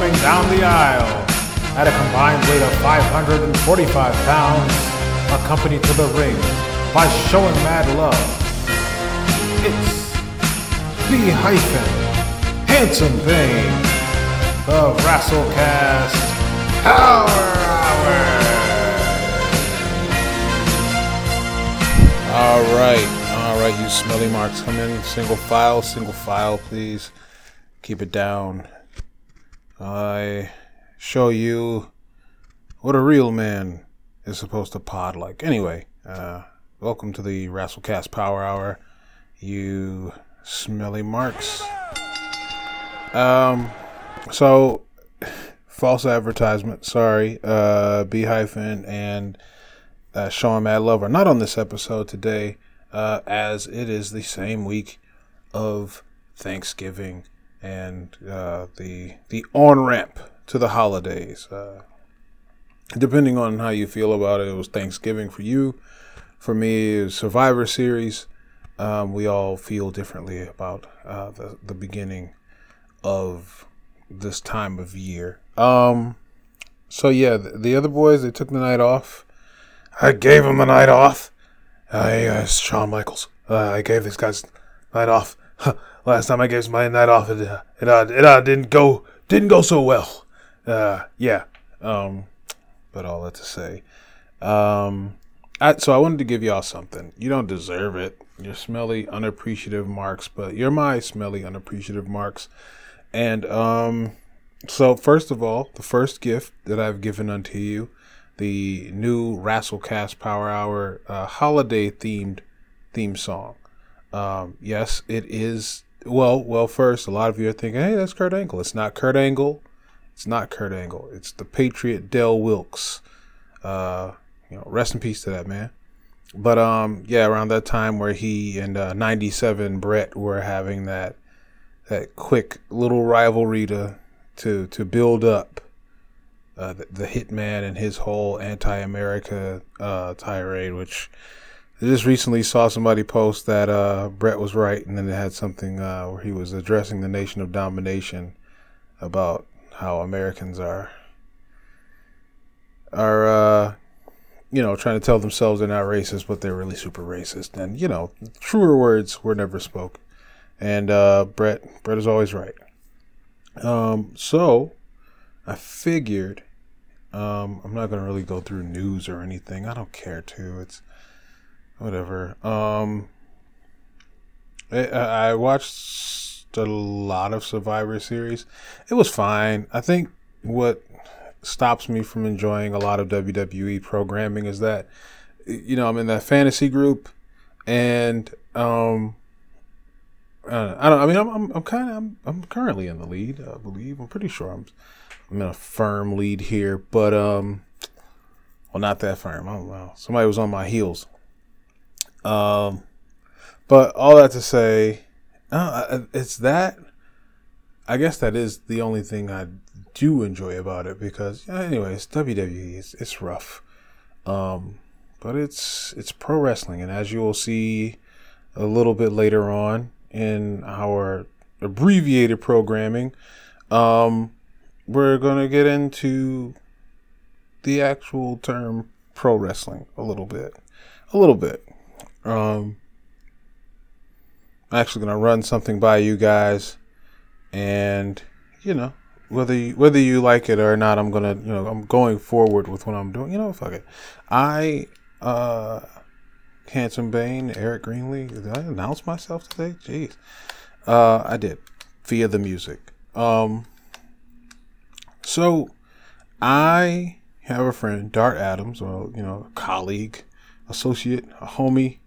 coming down the aisle at a combined weight of 545 pounds, accompanied to the ring by showing mad love. It's the hyphen Handsome Bane, the Wrestlecast Power Hour. All right, all right, you smelly marks, come in single file, single file, please. Keep it down. I show you what a real man is supposed to pod like. Anyway, uh, welcome to the Wrestlecast Power Hour, you smelly marks. Um, so false advertisement. Sorry, uh, B hyphen and uh, Sean Mad Love are not on this episode today, uh, as it is the same week of Thanksgiving and uh, the the on ramp to the holidays. Uh, depending on how you feel about it, it was Thanksgiving for you. For me, it was Survivor Series. Um, we all feel differently about uh, the the beginning of this time of year. Um, so yeah, the, the other boys they took the night off. I gave them a night off. I uh, Shawn Michaels. Uh, I gave these guys night off. Last time I gave my night off, it uh, it, uh, it uh, didn't go didn't go so well. Uh, yeah. Um, but all that to say, um, I, so I wanted to give y'all something. You don't deserve it. You're smelly, unappreciative marks, but you're my smelly, unappreciative marks. And um, so first of all, the first gift that I've given unto you, the new Wrestlecast Power Hour uh, holiday themed theme song. Um, yes, it is. Well, well, first, a lot of you are thinking, "Hey, that's Kurt Angle." It's not Kurt Angle. It's not Kurt Angle. It's the Patriot Del Wilkes. Uh, you know, rest in peace to that man. But um, yeah, around that time where he and uh, '97 Bret were having that that quick little rivalry to to to build up uh, the, the Hitman and his whole anti-America uh, tirade, which I just recently saw somebody post that uh, Bret was right, and then it had something uh, where he was addressing the nation of domination about how Americans are are uh, you know trying to tell themselves they're not racist, but they're really super racist, and you know truer words were never spoke. And uh, Bret Bret is always right. Um, so I figured um, I'm not gonna really go through news or anything. I don't care to. It's whatever. Um, I, I watched a lot of Survivor Series. It was fine. I think what stops me from enjoying a lot of WWE programming is that you know I'm in that fantasy group, and um, I don't. I mean, I'm I'm, I'm kind of I'm, I'm currently in the lead. I believe. I'm pretty sure I'm I'm in a firm lead here, but um, well, not that firm. I don't know. Somebody was on my heels. Um, but all that to say, uh, it's that. I guess that is the only thing I do enjoy about it because, anyway, it's WWE. It's, it's rough, um, but it's it's pro wrestling, and as you will see a little bit later on in our abbreviated programming, um, we're gonna get into the actual term pro wrestling a little bit, a little bit. Um, I'm actually gonna run something by you guys, and you know whether you, whether you like it or not, I'm gonna you know I'm going forward with what I'm doing. You know, fuck it. I uh, Handsome Bane, Eric Greenlee. Did I announce myself today? Jeez, uh, I did via the music. Um, so I have a friend, Dart Adams, or you know, colleague, associate, a homie.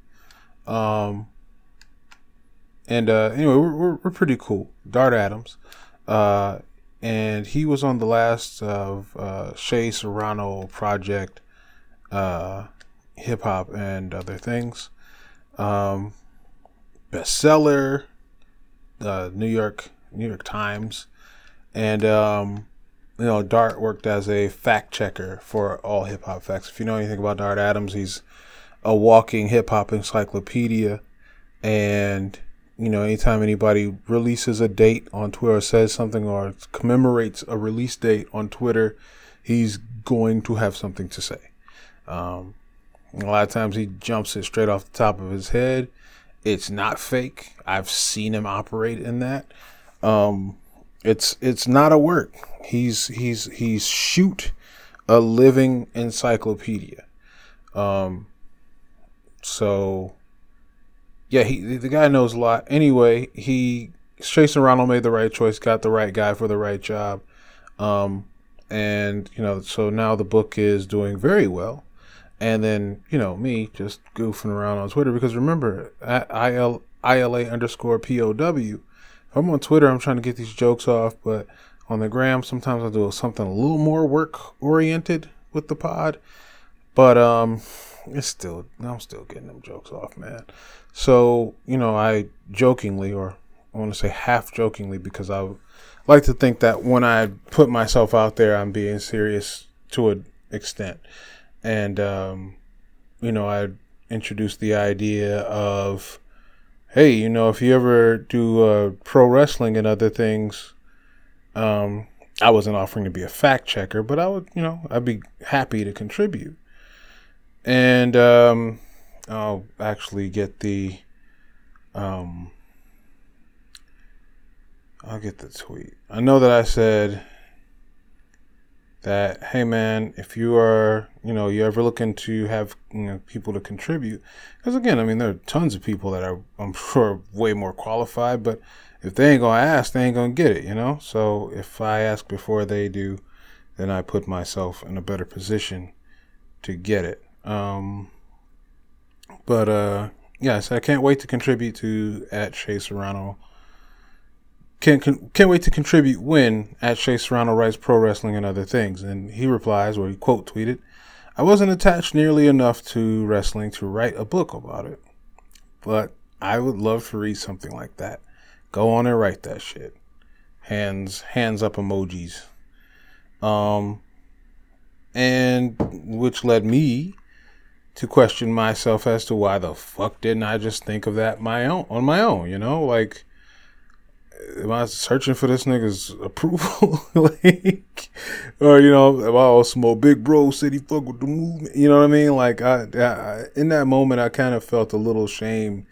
Um, and uh, anyway, we're, we're, we're pretty cool. Dart Adams, uh, and he was on the last of uh, Shea Serrano project, uh, hip hop and other things. Um, bestseller, uh, New York New York Times, and um, you know, Dart worked as a fact checker for all hip hop facts. If you know anything about Dart Adams, he's a walking hip hop encyclopedia and you know, anytime anybody releases a date on Twitter or says something or commemorates a release date on Twitter, he's going to have something to say. Um, a lot of times he jumps it straight off the top of his head. It's not fake. I've seen him operate in that. Um, it's it's not a work. He's he's he's shoot a living encyclopedia. Um, so yeah, he the guy knows a lot. Anyway, he Shea Serrano made the right choice, got the right guy for the right job. Um, and you know, so now the book is doing very well. And then you know me just goofing around on Twitter because remember at il ila underscore pow. If I'm on Twitter, I'm trying to get these jokes off, but on the gram, sometimes I do something a little more work oriented with the pod. But um, it's still I'm still getting them jokes off, man. So you know, I jokingly, or I want to say half jokingly, because I like to think that when I put myself out there, I'm being serious to an extent. And, um, you know, I introduced the idea of, hey, you know, if you ever do uh, pro wrestling and other things, um, I wasn't offering to be a fact checker, but I would, you know, I'd be happy to contribute. And um, I'll actually get the um, I'll get the tweet. I know that I said that, hey man, if you are, you know, you're ever looking to have you know, people to contribute, because again, I mean, there are tons of people that are, I'm sure, way more qualified, but if they ain't gonna ask, they ain't gonna get it, you know. So if I ask before they do, then I put myself in a better position to get it. Um, but uh, yes, I can't wait to contribute to at Shea Serrano can, can can't wait to contribute when at Shea Serrano writes pro wrestling and other things. And he replies, or he quote tweeted, I wasn't attached nearly enough to wrestling to write a book about it. But I would love to read something like that. Go on and write that shit. Hands hands up emojis. Um and which led me to question myself as to why the fuck didn't I just think of that my own on my own, you know? Like am I searching for this nigga's approval? like, or you know, am I all small big bro city fuck with the movement? You know what I mean? Like, I, I in that moment, I kind of felt a little shame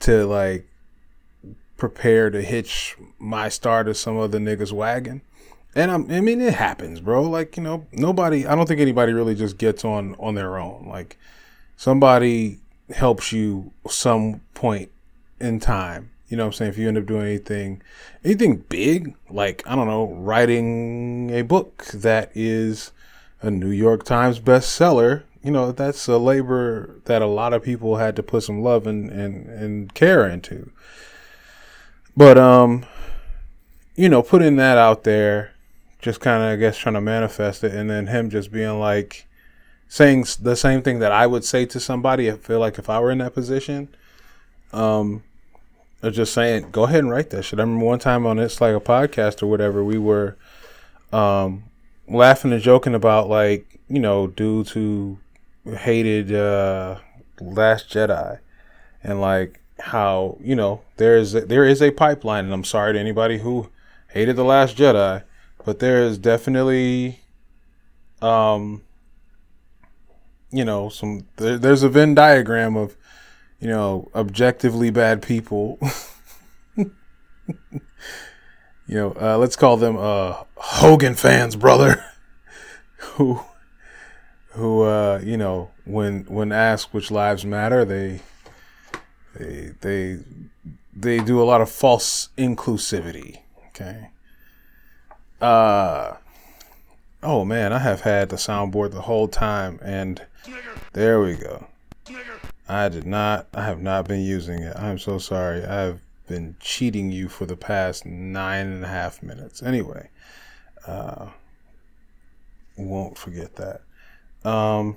to like prepare to hitch my star to some other nigga's wagon. And I'm, I mean, it happens, bro. Like, you know, nobody, I don't think anybody really just gets on on their own. Like, somebody helps you some point in time you know what I'm saying? If you end up doing anything, anything big, like, I don't know, writing a book that is a New York Times bestseller, you know, that's a labor that a lot of people had to put some love and, and, and care into. But, um, you know, putting that out there, just kind of, I guess, trying to manifest it, and then him just being like, saying the same thing that I would say to somebody. I feel like if I were in that position, um, was just saying, go ahead and write that shit. I remember one time on It's Like a Podcast or whatever, we were um, laughing and joking about like, you know, dudes who hated uh, Last Jedi and like how, you know, there is a, there is a pipeline and I'm sorry to anybody who hated The Last Jedi, but there is definitely um you know, some there, there's a Venn diagram of you know, objectively bad people. you know, uh, let's call them uh, Hogan fans, brother, who, who, uh, you know, when when asked which lives matter, they, they, they, they do a lot of false inclusivity. Okay. Uh, oh man, I have had the soundboard the whole time, and there we go. I did not. I have not been using it. I'm so sorry. I've been cheating you for the past nine and a half minutes. Anyway, uh, won't forget that. Um,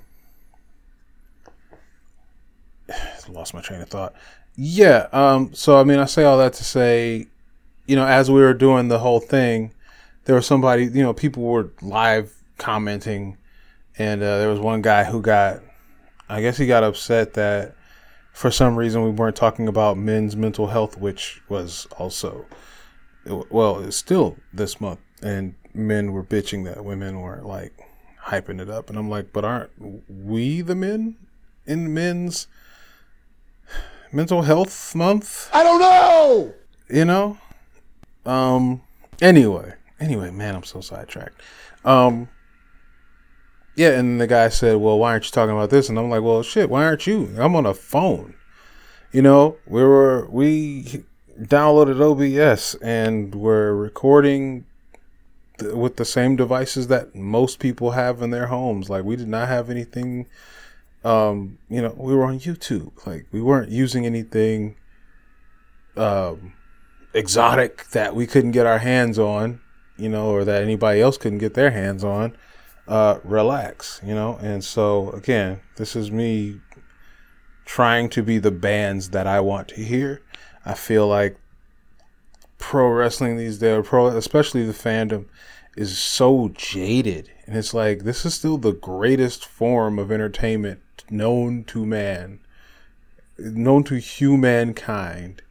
lost my train of thought. Yeah. Um, so I mean, I say all that to say, you know, as we were doing the whole thing, there was somebody, you know, people were live commenting, and uh, there was one guy who got I guess he got upset that for some reason we weren't talking about men's mental health, which was also well, it's still this month, and men were bitching that women were like hyping it up, and I'm like, but aren't we the men in men's mental health month? I don't know. You know. Um. Anyway, anyway, man, I'm so sidetracked. Um. Yeah, and the guy said, "Well, why aren't you talking about this?" And I'm like, "Well, shit, why aren't you? I'm on a phone. You know, we were we downloaded OBS and we're recording th- with the same devices that most people have in their homes. Like we did not have anything. Um, you know, we were on YouTube. Like we weren't using anything um, exotic that we couldn't get our hands on. You know, or that anybody else couldn't get their hands on. Uh, relax, you know. And so again, this is me trying to be the bands that I want to hear. I feel like pro wrestling these days, pro especially the fandom, is so jaded, and it's like this is still the greatest form of entertainment known to man, known to humankind.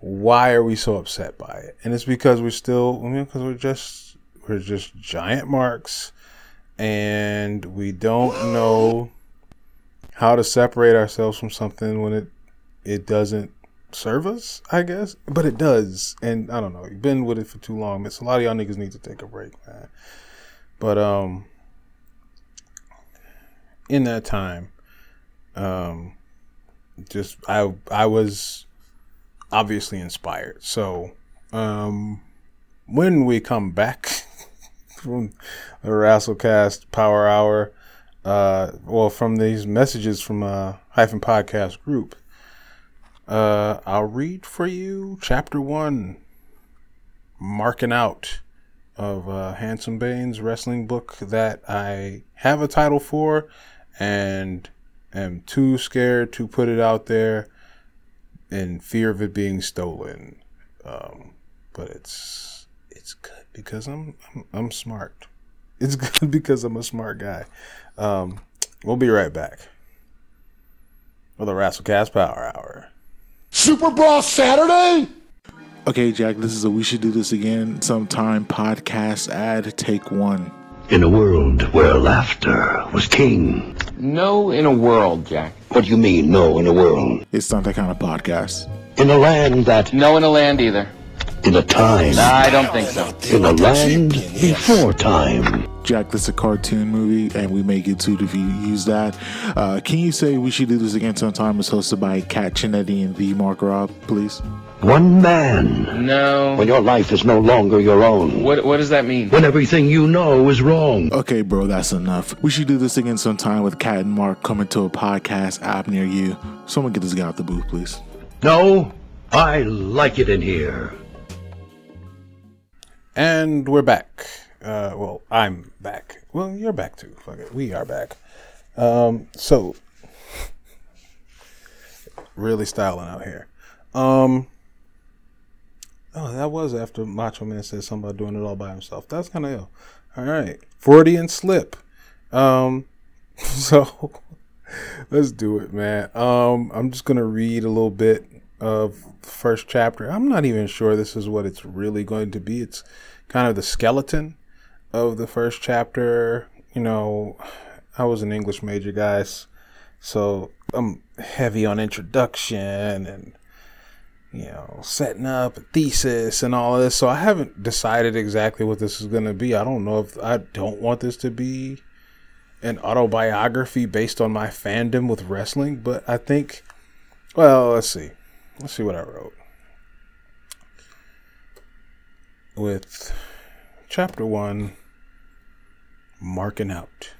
Why are we so upset by it? And it's because we're still, because we're just we're just giant marks, and we don't know how to separate ourselves from something when it it doesn't serve us, I guess. But it does. And I don't know. You've been with it for too long. It's a lot of y'all niggas need to take a break, man. But um in that time, um just I I was obviously inspired. So um when we come back from the Rasslecast Power Hour, uh, well, from these messages from uh, hyphen podcast group, uh, I'll read for you chapter one, marking out of uh, Handsome Bane's wrestling book that I have a title for, and am too scared to put it out there in fear of it being stolen. Um, but it's it's good because I'm I'm, I'm smart. It's good because I'm a smart guy. Um, we'll be right back with a Rasslecast Power Hour. Super Brawl Saturday? Okay, Jack, this is a We Should Do This Again Sometime podcast ad. Take one. In a world where laughter was king. No, in a world, Jack. What do you mean, no, in a world? It's not that kind of podcast. In a land that, No, in a land either. in a time, I don't think so. in a land before time. Jack, this is a cartoon movie, and we may get sued if you use that. Uh, can you say We Should Do This Again Sometime is hosted by Kat Chinetti and the Mark Rob, please? One man. No. When your life is no longer your own. What What does that mean? When everything you know is wrong. Okay, bro, that's enough. We should do this again sometime with Cat and Mark coming to a podcast app near you. Someone get this guy out the booth, please. No, I like it in here. And we're back. Uh, well, I'm back. Well, you're back too. Fuck it. We are back. Um, so really styling out here. Um, oh, that was after Macho Man said something about doing it all by himself. That's kind of ill. All right, Freudian slip. Um, so let's do it, man. Um, I'm just gonna read a little bit of the first chapter. I'm not even sure this is what it's really going to be. It's kind of the skeleton of the first chapter. You know, I was an English major, guys, so I'm heavy on introduction and you know setting up a thesis and all of this. So I haven't decided exactly what this is going to be. I don't know if I don't want this to be an autobiography based on my fandom with wrestling, but I think, well, let's see. Let's see what I wrote. With chapter one, marking out.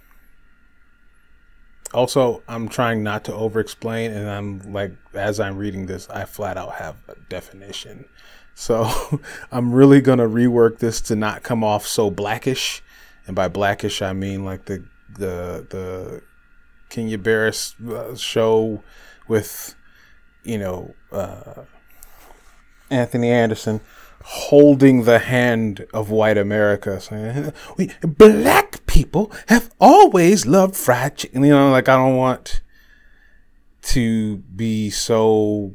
Also, I'm trying not to over explain, and I'm like, as I'm reading this, I flat out have a definition. So I'm really going to rework this to not come off so blackish. And by blackish, I mean like the, the, the Kenya Barris uh, show with, you know, uh, Anthony Anderson holding the hand of white America, saying, "We black people have always loved fried chicken." You know, like I don't want to be so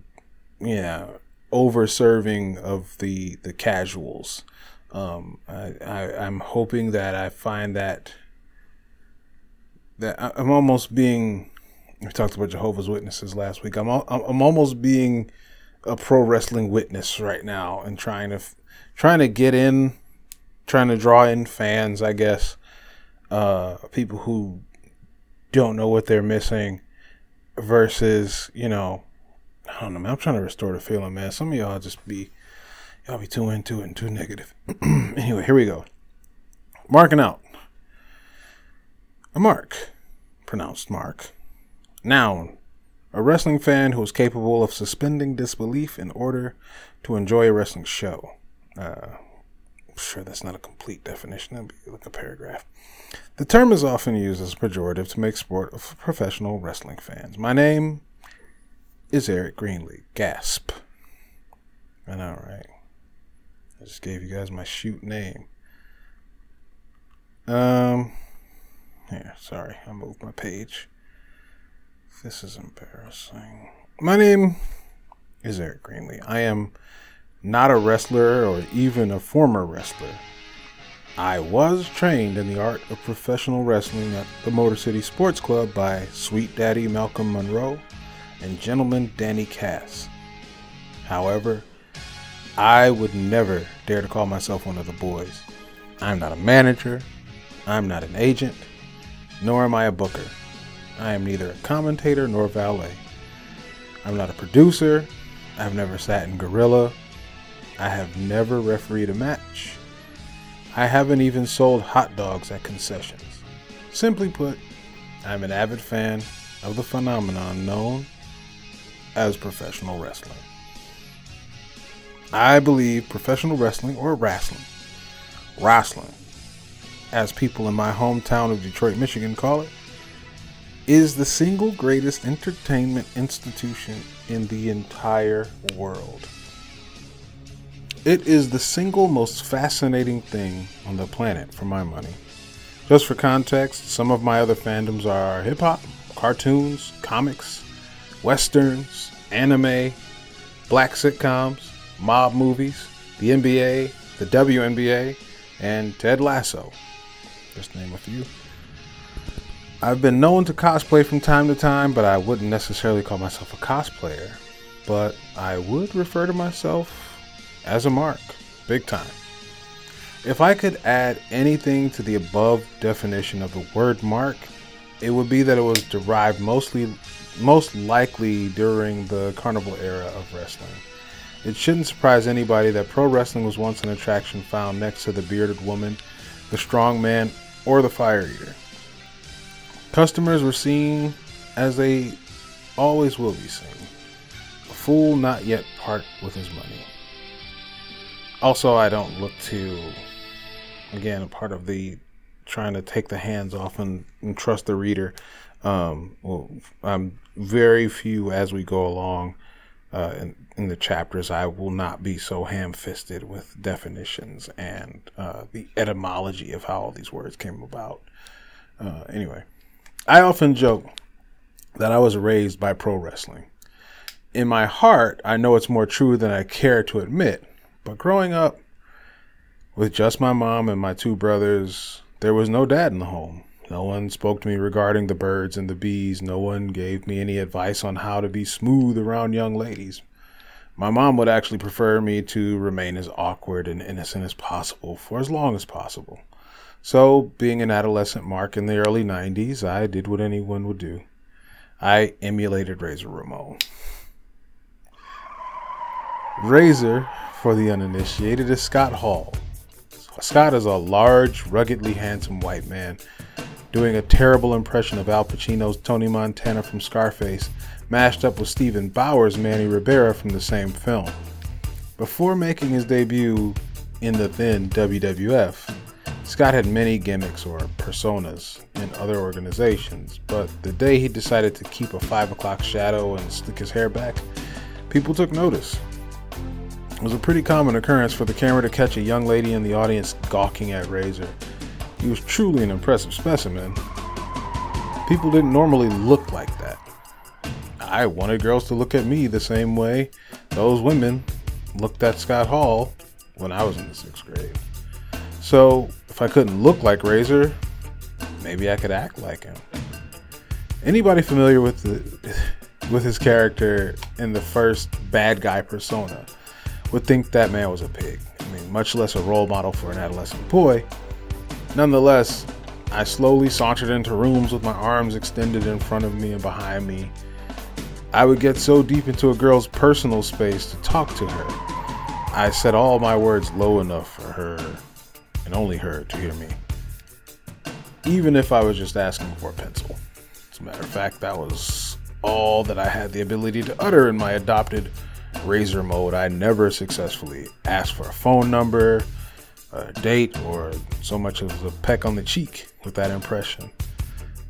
yeah over serving of the the casuals. Um, I, I I'm hoping that I find that that I'm almost being. We talked about Jehovah's Witnesses last week. I'm I'm almost being a pro wrestling witness right now and trying to trying to get in, trying to draw in fans. I guess uh, people who don't know what they're missing versus you know I don't know, man. I'm trying to restore the feeling, man. Some of y'all just be y'all be too into it and too negative. anyway, here we go. Marking out. A mark, pronounced mark. Noun. A wrestling fan who is capable of suspending disbelief in order to enjoy a wrestling show. Uh, I'm sure that's not a complete definition. That'd be like a paragraph. The term is often used as a pejorative to make sport of professional wrestling fans. My name is Eric Greenlee. Gasp. I know, right? I just gave you guys my shoot name. Um, here, sorry, I moved my page. This is embarrassing. My name is Eric Greenlee. I am not a wrestler or even a former wrestler. I was trained in the art of professional wrestling at the Motor City Sports Club by Sweet Daddy Malcolm Monroe and Gentleman Danny Cass. However, I would never dare to call myself one of the boys. I'm not a manager, I'm not an agent, nor am I a booker. I am neither a commentator nor valet. I'm not a producer. I've never sat in Gorilla. I have never refereed a match. I haven't even sold hot dogs at concessions. Simply put, I'm an avid fan of the phenomenon known as professional wrestling. I believe professional wrestling or wrestling, wrestling, as people in my hometown of Detroit, Michigan call it, is the single greatest entertainment institution in the entire world. It is the single most fascinating thing on the planet for my money. Just for context, some of my other fandoms are hip hop, cartoons, comics, westerns, anime, black sitcoms, mob movies, the NBA, the WNBA, and Ted Lasso. Just name a few. I've been known to cosplay from time to time, but I wouldn't necessarily call myself a cosplayer. But I would refer to myself as a mark, big time. If I could add anything to the above definition of the word mark, it would be that it was derived mostly most likely during the carnival era of wrestling. It shouldn't surprise anybody that pro wrestling was once an attraction found next to the bearded woman, the strong man, or the fire eater. Customers were seen as they always will be seen. A fool not yet part with his money. Also, I don't look to, again, a part of the trying to take the hands off and, and trust the reader. Um, well, I'm very few as we go along uh, in, in the chapters. I will not be so ham fisted with definitions and uh, the etymology of how all these words came about. Uh, anyway, I often joke that I was raised by pro wrestling. In my heart, I know it's more true than I care to admit. But growing up with just my mom and my two brothers, there was no dad in the home. No one spoke to me regarding the birds and the bees. No one gave me any advice on how to be smooth around young ladies. My mom would actually prefer me to remain as awkward and innocent as possible for as long as possible. So, being an adolescent Mark in the early 90s, I did what anyone would do. I emulated Razor Ramon. Razor, for the uninitiated, is Scott Hall. Scott is a large, ruggedly handsome white man doing a terrible impression of Al Pacino's Tony Montana from Scarface, mashed up with Steven Bauer's Manny Ribera from the same film. Before making his debut in the then WWF, Scott had many gimmicks or personas in other organizations, but the day he decided to keep a 5 o'clock shadow and slick his hair back, people took notice. It was a pretty common occurrence for the camera to catch a young lady in the audience gawking at Razor. He was truly an impressive specimen. People didn't normally look like that. I wanted girls to look at me the same way those women looked at Scott Hall when I was in the sixth grade. So if I couldn't look like Razor, maybe I could act like him. Anybody familiar with the with his character in the first bad guy persona would think that man was a pig. I mean, much less a role model for an adolescent boy. Nonetheless, I slowly sauntered into rooms with my arms extended in front of me and behind me. I would get so deep into a girl's personal space to talk to her. I said all my words low enough for her, and only her, to hear me. Even if I was just asking for a pencil. As a matter of fact, that was all that I had the ability to utter in my adopted Razor mode. I never successfully asked for a phone number, a date, or so much as a peck on the cheek with that impression.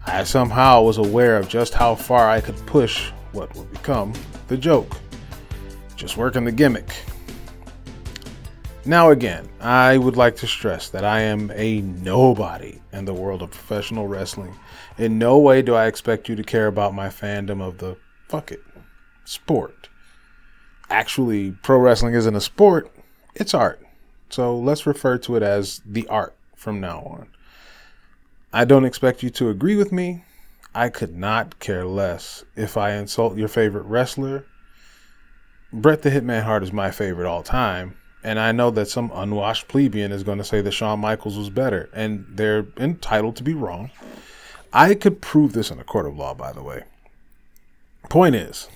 I somehow was aware of just how far I could push what would become the joke. Just working the gimmick. Now, again, I would like to stress that I am a nobody in the world of professional wrestling. In no way do I expect you to care about my fandom of the fuck it sport. Actually, pro wrestling isn't a sport, it's art. So let's refer to it as the art from now on. I don't expect you to agree with me. I could not care less if I insult your favorite wrestler. Bret the Hitman Hart is my favorite all time, and I know that some unwashed plebeian is going to say that Shawn Michaels was better, and they're entitled to be wrong. I could prove this in a court of law, by the way. Point is,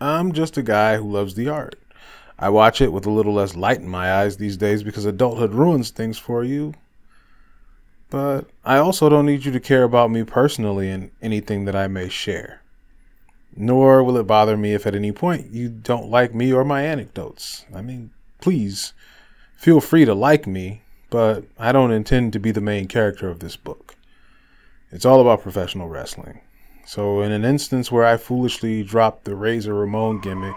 I'm just a guy who loves the art. I watch it with a little less light in my eyes these days because adulthood ruins things for you. But I also don't need you to care about me personally and anything that I may share. Nor will it bother me if at any point you don't like me or my anecdotes. I mean, please feel free to like me, but I don't intend to be the main character of this book. It's all about professional wrestling. So, in an instance where I foolishly dropped the Razor Ramon gimmick,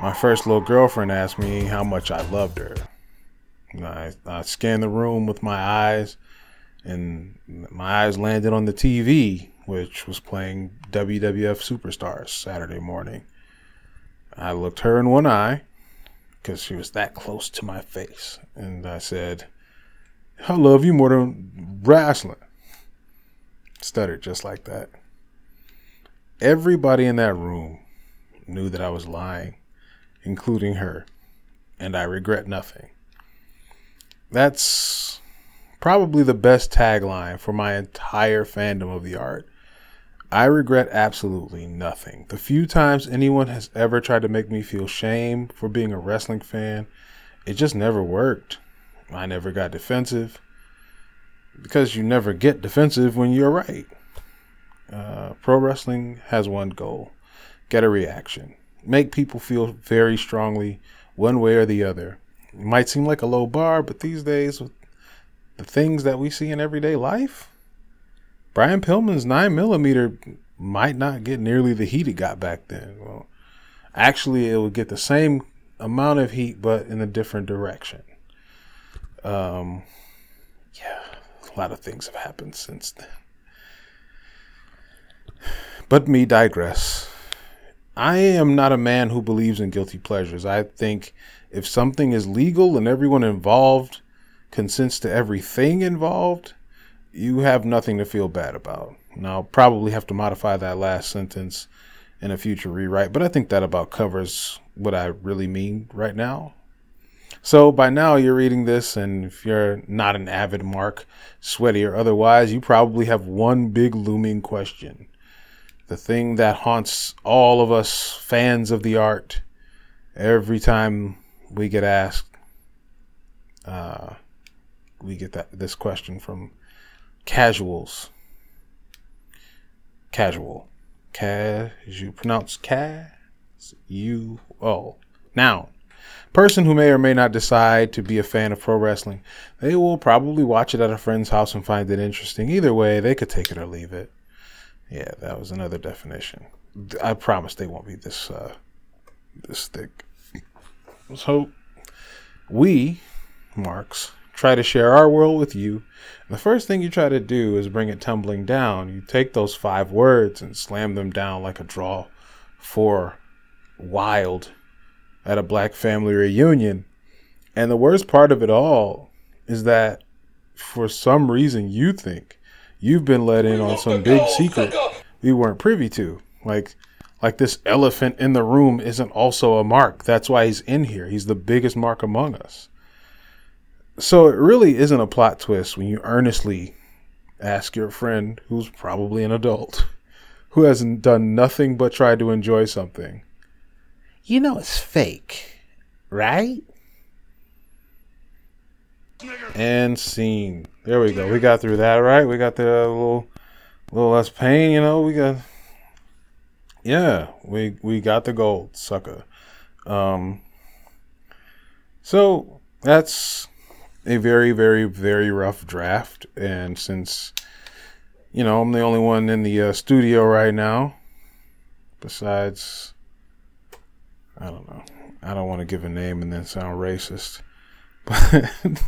my first little girlfriend asked me how much I loved her. I, I scanned the room with my eyes and my eyes landed on the TV, which was playing WWF Superstars Saturday morning. I looked her in one eye because she was that close to my face, and I said, I love you more than wrestling. Stuttered just like that. Everybody in that room knew that I was lying, including her, and I regret nothing. That's probably the best tagline for my entire fandom of the art. I regret absolutely nothing. The few times anyone has ever tried to make me feel shame for being a wrestling fan, it just never worked. I never got defensive because you never get defensive when you're right. Uh, pro wrestling has one goal get a reaction, make people feel very strongly one way or the other. It might seem like a low bar, but these days, with the things that we see in everyday life, Brian Pillman's nine millimeter might not get nearly the heat it got back then. Well, actually, it would get the same amount of heat, but in a different direction. Um, yeah, a lot of things have happened since then. But me digress. I am not a man who believes in guilty pleasures. I think if something is legal and everyone involved consents to everything involved, you have nothing to feel bad about. Now, I'll probably have to modify that last sentence in a future rewrite, but I think that about covers what I really mean right now. So by now you're reading this, and if you're not an avid Mark, sweaty or otherwise, you probably have one big looming question. The thing that haunts all of us fans of the art every time we get asked, uh, we get that this question from casuals. Casual. Cas you pronounce cas you oh noun. Person who may or may not decide to be a fan of pro wrestling, they will probably watch it at a friend's house and find it interesting. Either way, they could take it or leave it. Yeah, that was another definition. I promise they won't be this uh, this thick. So we, Marks, try to share our world with you. And the first thing you try to do is bring it tumbling down. You take those five words and slam them down like a draw for wild at a black family reunion. And the worst part of it all is that for some reason you think you've been let in on some big secret we weren't privy to. Like like this elephant in the room isn't also a mark. That's why he's in here. He's the biggest mark among us. So it really isn't a plot twist when you earnestly ask your friend who's probably an adult who hasn't done nothing but try to enjoy something. You know it's fake, right? And scene. There we go. We got through that, right? We got the little little less pain, you know. We got Yeah, we we got the gold, sucker. Um so that's a very, very, very rough draft. And since, you know, I'm the only one in the uh, studio right now, besides, I don't know, I don't want to give a name and then sound racist. But.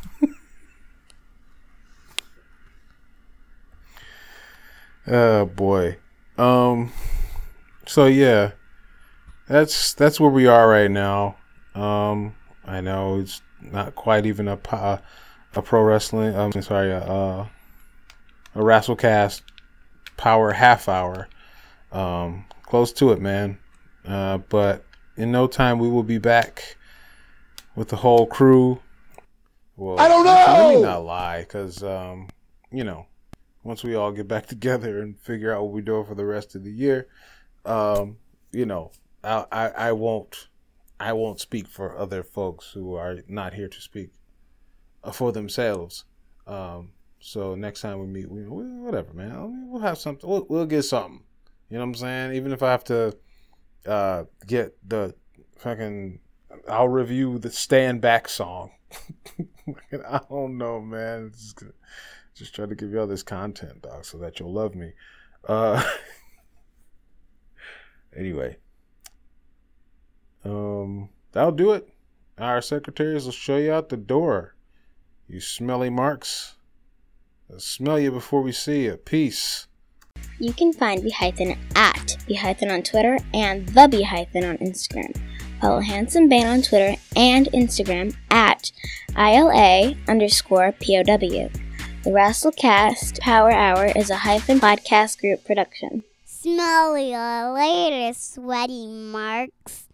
oh boy. Um so yeah. That's that's where we are right now. Um I know it's not quite even a uh, a pro wrestling. I'm um, sorry, a, uh, a WrestleCast Power half hour. Um, close to it, man. Uh, but in no time, we will be back with the whole crew. Well, I don't know. Let me not lie, because um, you know, once we all get back together and figure out what we're doing for the rest of the year, um, you know, I, I, I won't I won't speak for other folks who are not here to speak uh, for themselves. Um, so next time we meet, we, whatever, man, we'll have something. We'll, we'll, get something. You know what I'm saying? Even if I have to uh, get the fucking, I'll review the Stand Back song. I don't know, man. Just, just try to give you all this content, dog, so that you'll love me. Uh, anyway. Um, that'll do it. Our secretaries will show you out the door. You smelly marks. I'll smell you before we see you. Peace. You can find Behython at Behython on Twitter and The Behython on Instagram. Follow Handsome Bane on Twitter and Instagram at ILA underscore POW. The WrestleCast Power Hour is a hyphen podcast group production. Smell you later, sweaty marks.